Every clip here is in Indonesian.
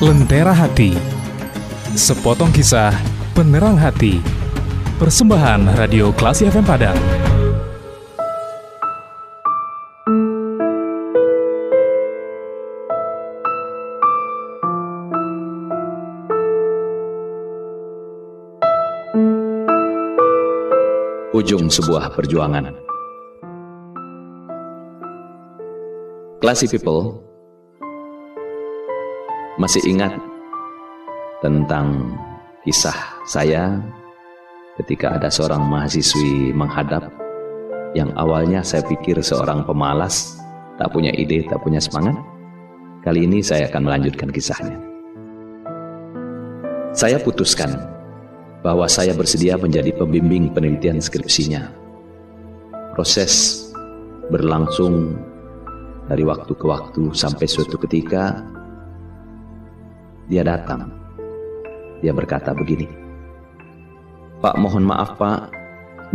Lentera Hati. Sepotong kisah penerang hati. Persembahan Radio Klasi FM Padang. Ujung sebuah perjuangan. Classy people masih ingat tentang kisah saya ketika ada seorang mahasiswi menghadap yang awalnya saya pikir seorang pemalas, tak punya ide, tak punya semangat. Kali ini saya akan melanjutkan kisahnya. Saya putuskan bahwa saya bersedia menjadi pembimbing penelitian skripsinya. Proses berlangsung dari waktu ke waktu sampai suatu ketika dia datang. Dia berkata begini, Pak mohon maaf Pak,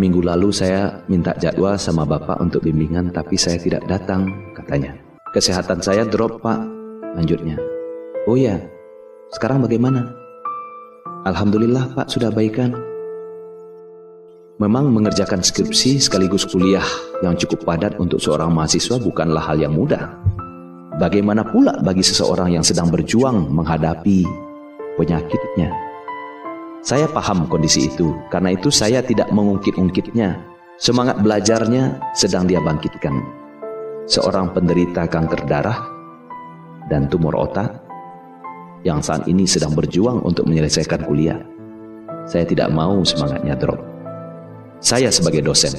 minggu lalu saya minta jadwal sama Bapak untuk bimbingan tapi saya tidak datang, katanya. Kesehatan saya drop Pak, lanjutnya. Oh ya, sekarang bagaimana? Alhamdulillah Pak sudah baikan. Memang mengerjakan skripsi sekaligus kuliah yang cukup padat untuk seorang mahasiswa bukanlah hal yang mudah. Bagaimana pula bagi seseorang yang sedang berjuang menghadapi penyakitnya? Saya paham kondisi itu, karena itu saya tidak mengungkit-ungkitnya. Semangat belajarnya sedang dia bangkitkan. Seorang penderita kanker darah dan tumor otak yang saat ini sedang berjuang untuk menyelesaikan kuliah. Saya tidak mau semangatnya drop. Saya sebagai dosen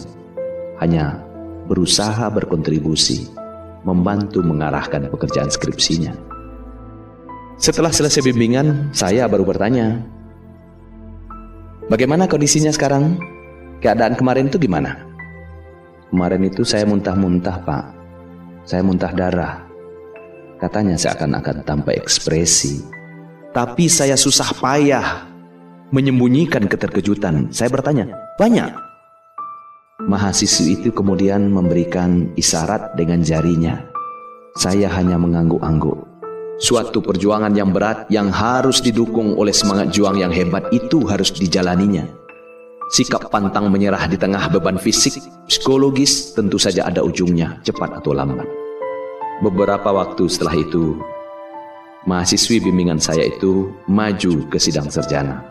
hanya berusaha berkontribusi, membantu mengarahkan pekerjaan skripsinya. Setelah selesai bimbingan, saya baru bertanya, Bagaimana kondisinya sekarang? Keadaan kemarin itu gimana? Kemarin itu saya muntah-muntah, Pak. Saya muntah darah. Katanya seakan-akan tanpa ekspresi. Tapi saya susah payah menyembunyikan keterkejutan. Saya bertanya, banyak. Mahasiswi itu kemudian memberikan isyarat dengan jarinya. Saya hanya mengangguk-angguk. Suatu perjuangan yang berat yang harus didukung oleh semangat juang yang hebat itu harus dijalaninya. Sikap pantang menyerah di tengah beban fisik, psikologis tentu saja ada ujungnya, cepat atau lambat. Beberapa waktu setelah itu, mahasiswi bimbingan saya itu maju ke sidang serjana.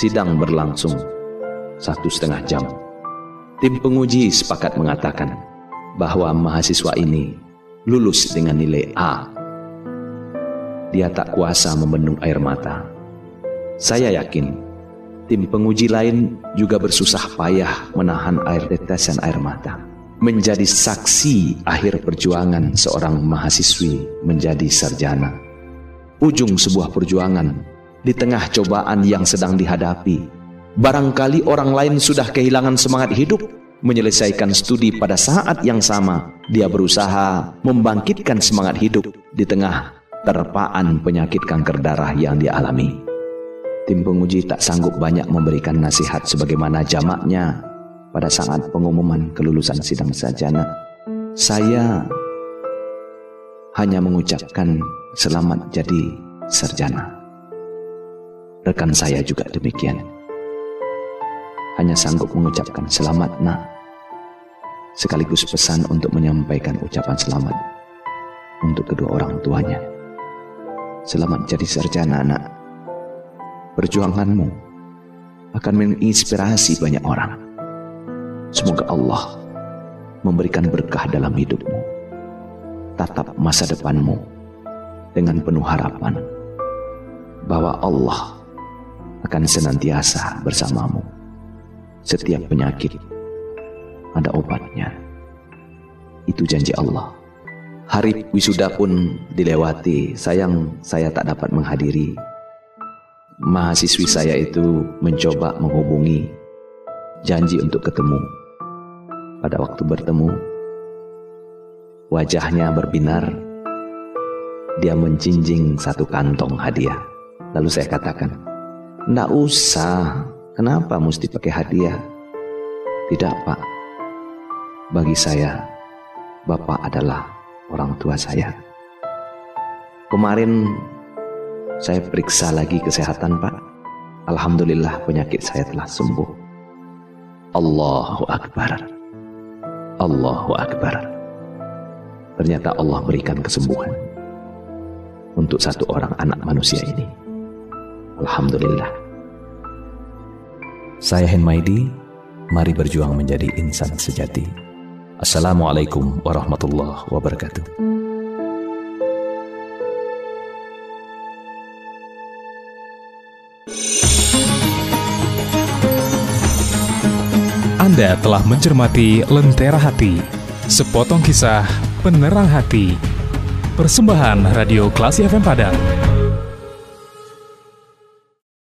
Sidang berlangsung satu setengah jam. Tim penguji sepakat mengatakan bahwa mahasiswa ini lulus dengan nilai A dia tak kuasa membendung air mata. Saya yakin tim penguji lain juga bersusah payah menahan air tetesan air mata. Menjadi saksi akhir perjuangan seorang mahasiswi menjadi sarjana. Ujung sebuah perjuangan di tengah cobaan yang sedang dihadapi. Barangkali orang lain sudah kehilangan semangat hidup menyelesaikan studi pada saat yang sama. Dia berusaha membangkitkan semangat hidup di tengah terpaan penyakit kanker darah yang dialami. Tim penguji tak sanggup banyak memberikan nasihat sebagaimana jamaknya pada saat pengumuman kelulusan sidang sarjana. Saya hanya mengucapkan selamat jadi sarjana. Rekan saya juga demikian. Hanya sanggup mengucapkan selamat nak. Sekaligus pesan untuk menyampaikan ucapan selamat untuk kedua orang tuanya. Selamat jadi sarjana anak. Perjuanganmu akan menginspirasi banyak orang. Semoga Allah memberikan berkah dalam hidupmu. Tatap masa depanmu dengan penuh harapan bahwa Allah akan senantiasa bersamamu. Setiap penyakit ada obatnya. Itu janji Allah. Hari wisuda pun dilewati, sayang saya tak dapat menghadiri. Mahasiswi saya itu mencoba menghubungi, janji untuk ketemu. Pada waktu bertemu, wajahnya berbinar, dia menjinjing satu kantong hadiah. Lalu saya katakan, Nggak usah, kenapa mesti pakai hadiah? Tidak pak, bagi saya, Bapak adalah orang tua saya. Kemarin Saya periksa lagi kesehatan Pak. Alhamdulillah penyakit saya telah sembuh. Allahu Akbar. Allahu Akbar. Ternyata Allah berikan kesembuhan untuk satu orang anak manusia ini. Alhamdulillah. Saya Henmaidi, mari berjuang menjadi insan sejati. Assalamualaikum warahmatullahi wabarakatuh. Anda telah mencermati Lentera Hati, sepotong kisah penerang hati. Persembahan Radio Klasi FM Padang.